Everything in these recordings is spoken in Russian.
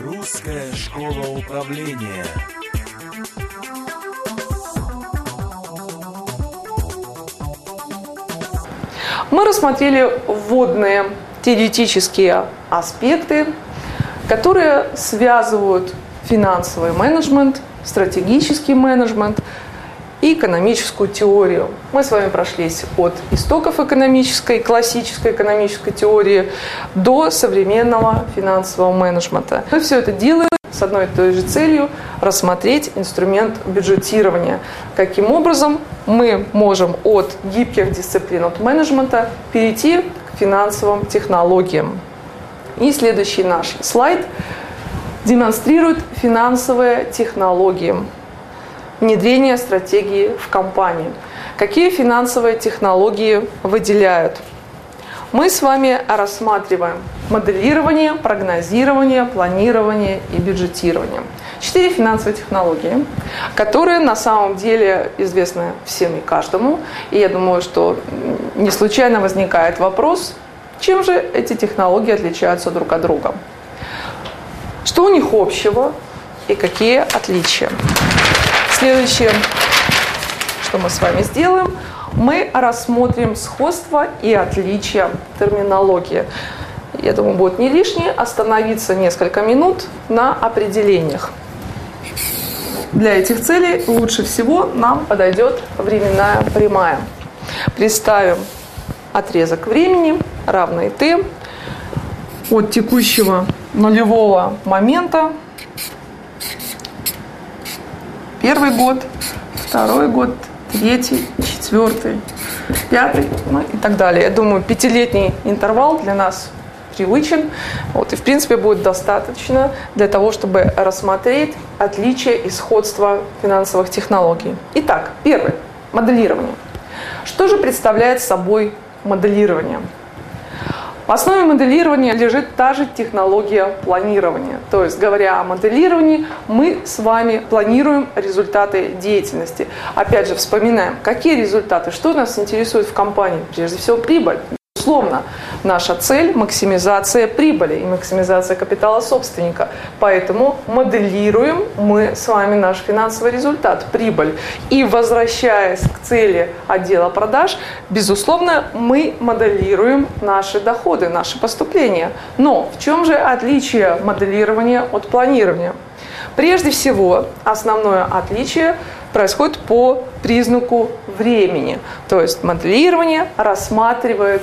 Русская школа управления. Мы рассмотрели вводные теоретические аспекты, которые связывают финансовый менеджмент, стратегический менеджмент и экономическую теорию. Мы с вами прошлись от истоков экономической, классической экономической теории до современного финансового менеджмента. Мы все это делаем с одной и той же целью – рассмотреть инструмент бюджетирования. Каким образом мы можем от гибких дисциплин от менеджмента перейти к финансовым технологиям. И следующий наш слайд демонстрирует финансовые технологии внедрения стратегии в компании. Какие финансовые технологии выделяют? Мы с вами рассматриваем моделирование, прогнозирование, планирование и бюджетирование. Четыре финансовые технологии, которые на самом деле известны всем и каждому. И я думаю, что не случайно возникает вопрос, чем же эти технологии отличаются друг от друга. Что у них общего и какие отличия. Следующее, что мы с вами сделаем, мы рассмотрим сходство и отличия терминологии. Я думаю, будет не лишнее остановиться несколько минут на определениях. Для этих целей лучше всего нам подойдет временная прямая. Представим отрезок времени, равный t, от текущего нулевого момента Первый год, второй год, третий, четвертый, пятый, ну и так далее. Я думаю, пятилетний интервал для нас привычен. Вот, и, в принципе, будет достаточно для того, чтобы рассмотреть отличия и сходства финансовых технологий. Итак, первый – моделирование. Что же представляет собой моделирование? В основе моделирования лежит та же технология планирования. То есть, говоря о моделировании, мы с вами планируем результаты деятельности. Опять же, вспоминаем, какие результаты, что нас интересует в компании. Прежде всего, прибыль. Безусловно, наша цель – максимизация прибыли и максимизация капитала собственника. Поэтому моделируем мы с вами наш финансовый результат, прибыль. И возвращаясь к цели отдела продаж, безусловно, мы моделируем наши доходы, наши поступления. Но в чем же отличие моделирования от планирования? Прежде всего, основное отличие происходит по признаку времени. То есть моделирование рассматривает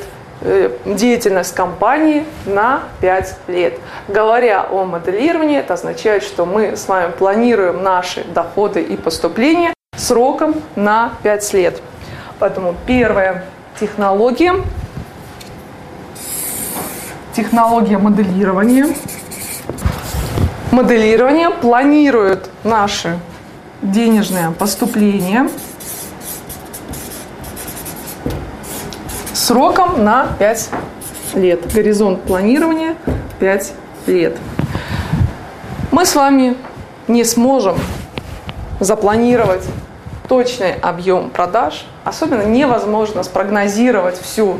деятельность компании на 5 лет. Говоря о моделировании, это означает, что мы с вами планируем наши доходы и поступления сроком на 5 лет. Поэтому первая технология, технология моделирования. Моделирование планирует наши денежные поступления – сроком на 5 лет. Горизонт планирования 5 лет. Мы с вами не сможем запланировать точный объем продаж, особенно невозможно спрогнозировать всю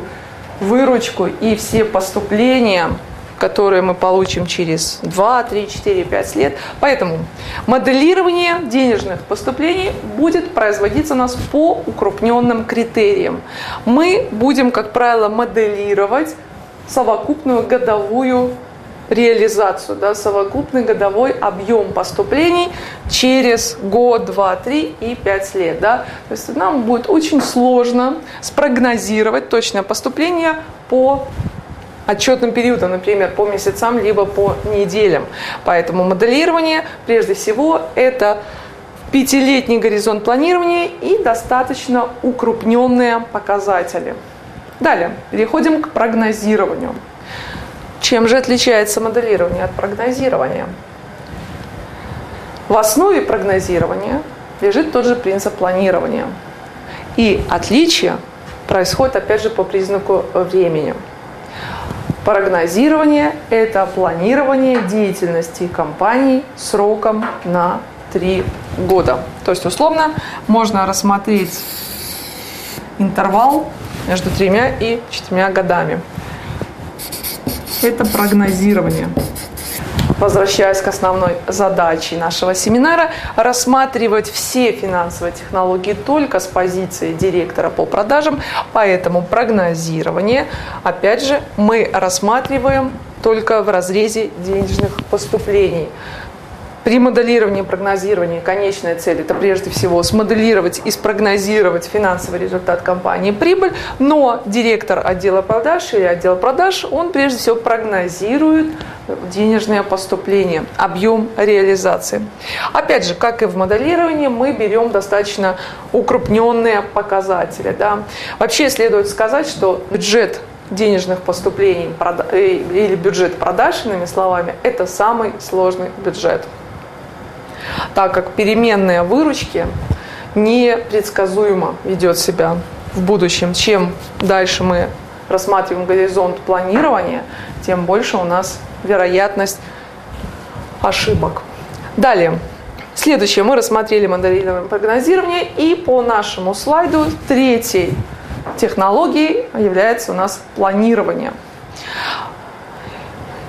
выручку и все поступления которые мы получим через 2, 3, 4, 5 лет. Поэтому моделирование денежных поступлений будет производиться у нас по укрупненным критериям. Мы будем, как правило, моделировать совокупную годовую реализацию, да, совокупный годовой объем поступлений через год, два, три и пять лет. Да. То есть нам будет очень сложно спрогнозировать точное поступление по отчетным периодом, например, по месяцам, либо по неделям. Поэтому моделирование, прежде всего, это пятилетний горизонт планирования и достаточно укрупненные показатели. Далее, переходим к прогнозированию. Чем же отличается моделирование от прогнозирования? В основе прогнозирования лежит тот же принцип планирования. И отличие происходит, опять же, по признаку времени. Прогнозирование – это планирование деятельности компании сроком на три года. То есть, условно, можно рассмотреть интервал между тремя и четырьмя годами. Это прогнозирование. Возвращаясь к основной задаче нашего семинара, рассматривать все финансовые технологии только с позиции директора по продажам, поэтому прогнозирование, опять же, мы рассматриваем только в разрезе денежных поступлений. При моделировании и прогнозировании конечная цель – это прежде всего смоделировать и спрогнозировать финансовый результат компании прибыль, но директор отдела продаж или отдел продаж, он прежде всего прогнозирует денежное поступление, объем реализации. Опять же, как и в моделировании, мы берем достаточно укрупненные показатели. Да. Вообще следует сказать, что бюджет денежных поступлений э, или бюджет продаж, иными словами, это самый сложный бюджет так как переменная выручки непредсказуемо ведет себя в будущем. Чем дальше мы рассматриваем горизонт планирования, тем больше у нас вероятность ошибок. Далее. Следующее. Мы рассмотрели моделирование прогнозирование. И по нашему слайду третьей технологией является у нас планирование.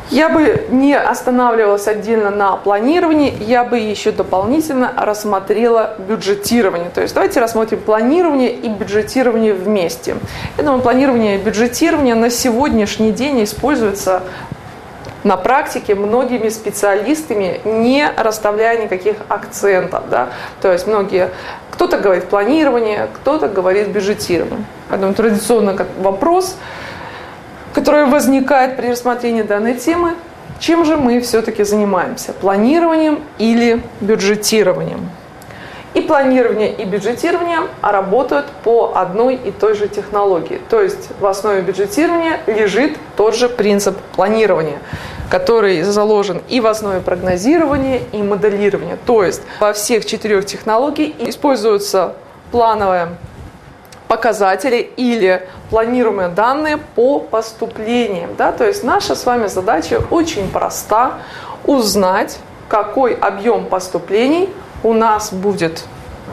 Я бы не останавливалась отдельно на планировании, я бы еще дополнительно рассмотрела бюджетирование. То есть давайте рассмотрим планирование и бюджетирование вместе. Я думаю, планирование и бюджетирование на сегодняшний день используется на практике многими специалистами, не расставляя никаких акцентов. Да? То есть многие, кто-то говорит планирование, кто-то говорит бюджетирование. Поэтому традиционно как вопрос – которое возникает при рассмотрении данной темы, чем же мы все-таки занимаемся? Планированием или бюджетированием? И планирование, и бюджетирование работают по одной и той же технологии. То есть в основе бюджетирования лежит тот же принцип планирования, который заложен и в основе прогнозирования, и моделирования. То есть во всех четырех технологиях используется плановое показатели или планируемые данные по поступлениям. Да? То есть наша с вами задача очень проста – узнать, какой объем поступлений у нас будет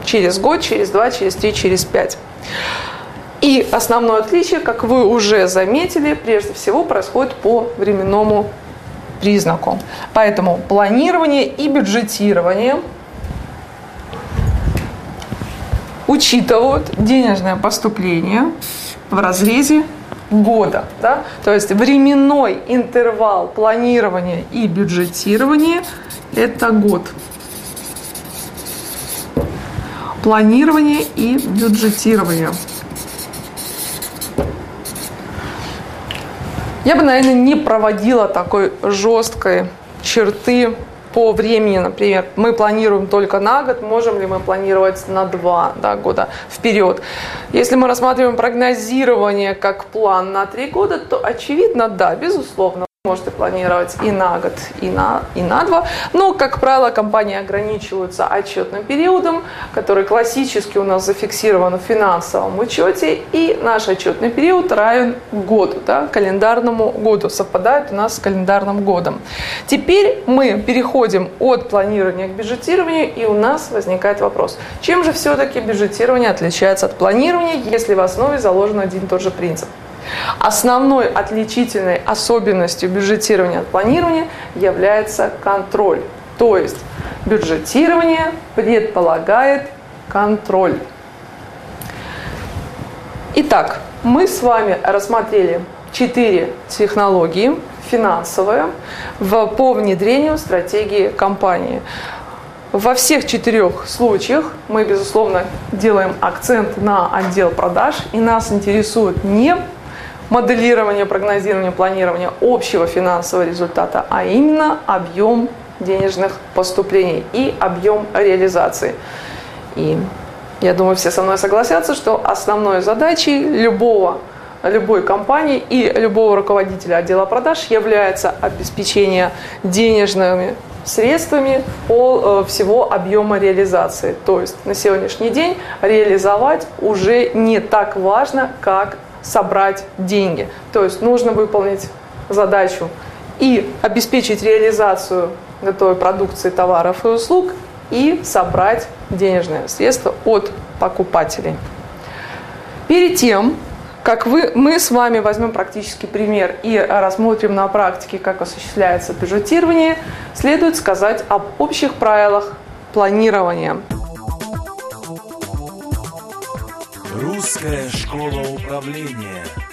через год, через два, через три, через пять. И основное отличие, как вы уже заметили, прежде всего происходит по временному признаку. Поэтому планирование и бюджетирование – учитывают денежное поступление в разрезе года. Да? То есть временной интервал планирования и бюджетирования – это год. Планирование и бюджетирование. Я бы, наверное, не проводила такой жесткой черты по времени, например, мы планируем только на год, можем ли мы планировать на два да, года вперед. Если мы рассматриваем прогнозирование как план на три года, то очевидно, да, безусловно можете планировать и на год, и на, и на два. Но, как правило, компании ограничиваются отчетным периодом, который классически у нас зафиксирован в финансовом учете. И наш отчетный период равен году, да, календарному году, совпадает у нас с календарным годом. Теперь мы переходим от планирования к бюджетированию, и у нас возникает вопрос, чем же все-таки бюджетирование отличается от планирования, если в основе заложен один и тот же принцип? Основной отличительной особенностью бюджетирования от планирования является контроль. То есть бюджетирование предполагает контроль. Итак, мы с вами рассмотрели четыре технологии финансовые в, по внедрению стратегии компании. Во всех четырех случаях мы, безусловно, делаем акцент на отдел продаж, и нас интересует не моделирования, прогнозирования, планирования общего финансового результата, а именно объем денежных поступлений и объем реализации. И я думаю, все со мной согласятся, что основной задачей любого любой компании и любого руководителя отдела продаж является обеспечение денежными средствами по э, всего объема реализации. То есть на сегодняшний день реализовать уже не так важно, как собрать деньги. То есть нужно выполнить задачу и обеспечить реализацию готовой продукции, товаров и услуг и собрать денежные средства от покупателей. Перед тем, как вы, мы с вами возьмем практический пример и рассмотрим на практике, как осуществляется бюджетирование, следует сказать об общих правилах планирования. Русская школа управления.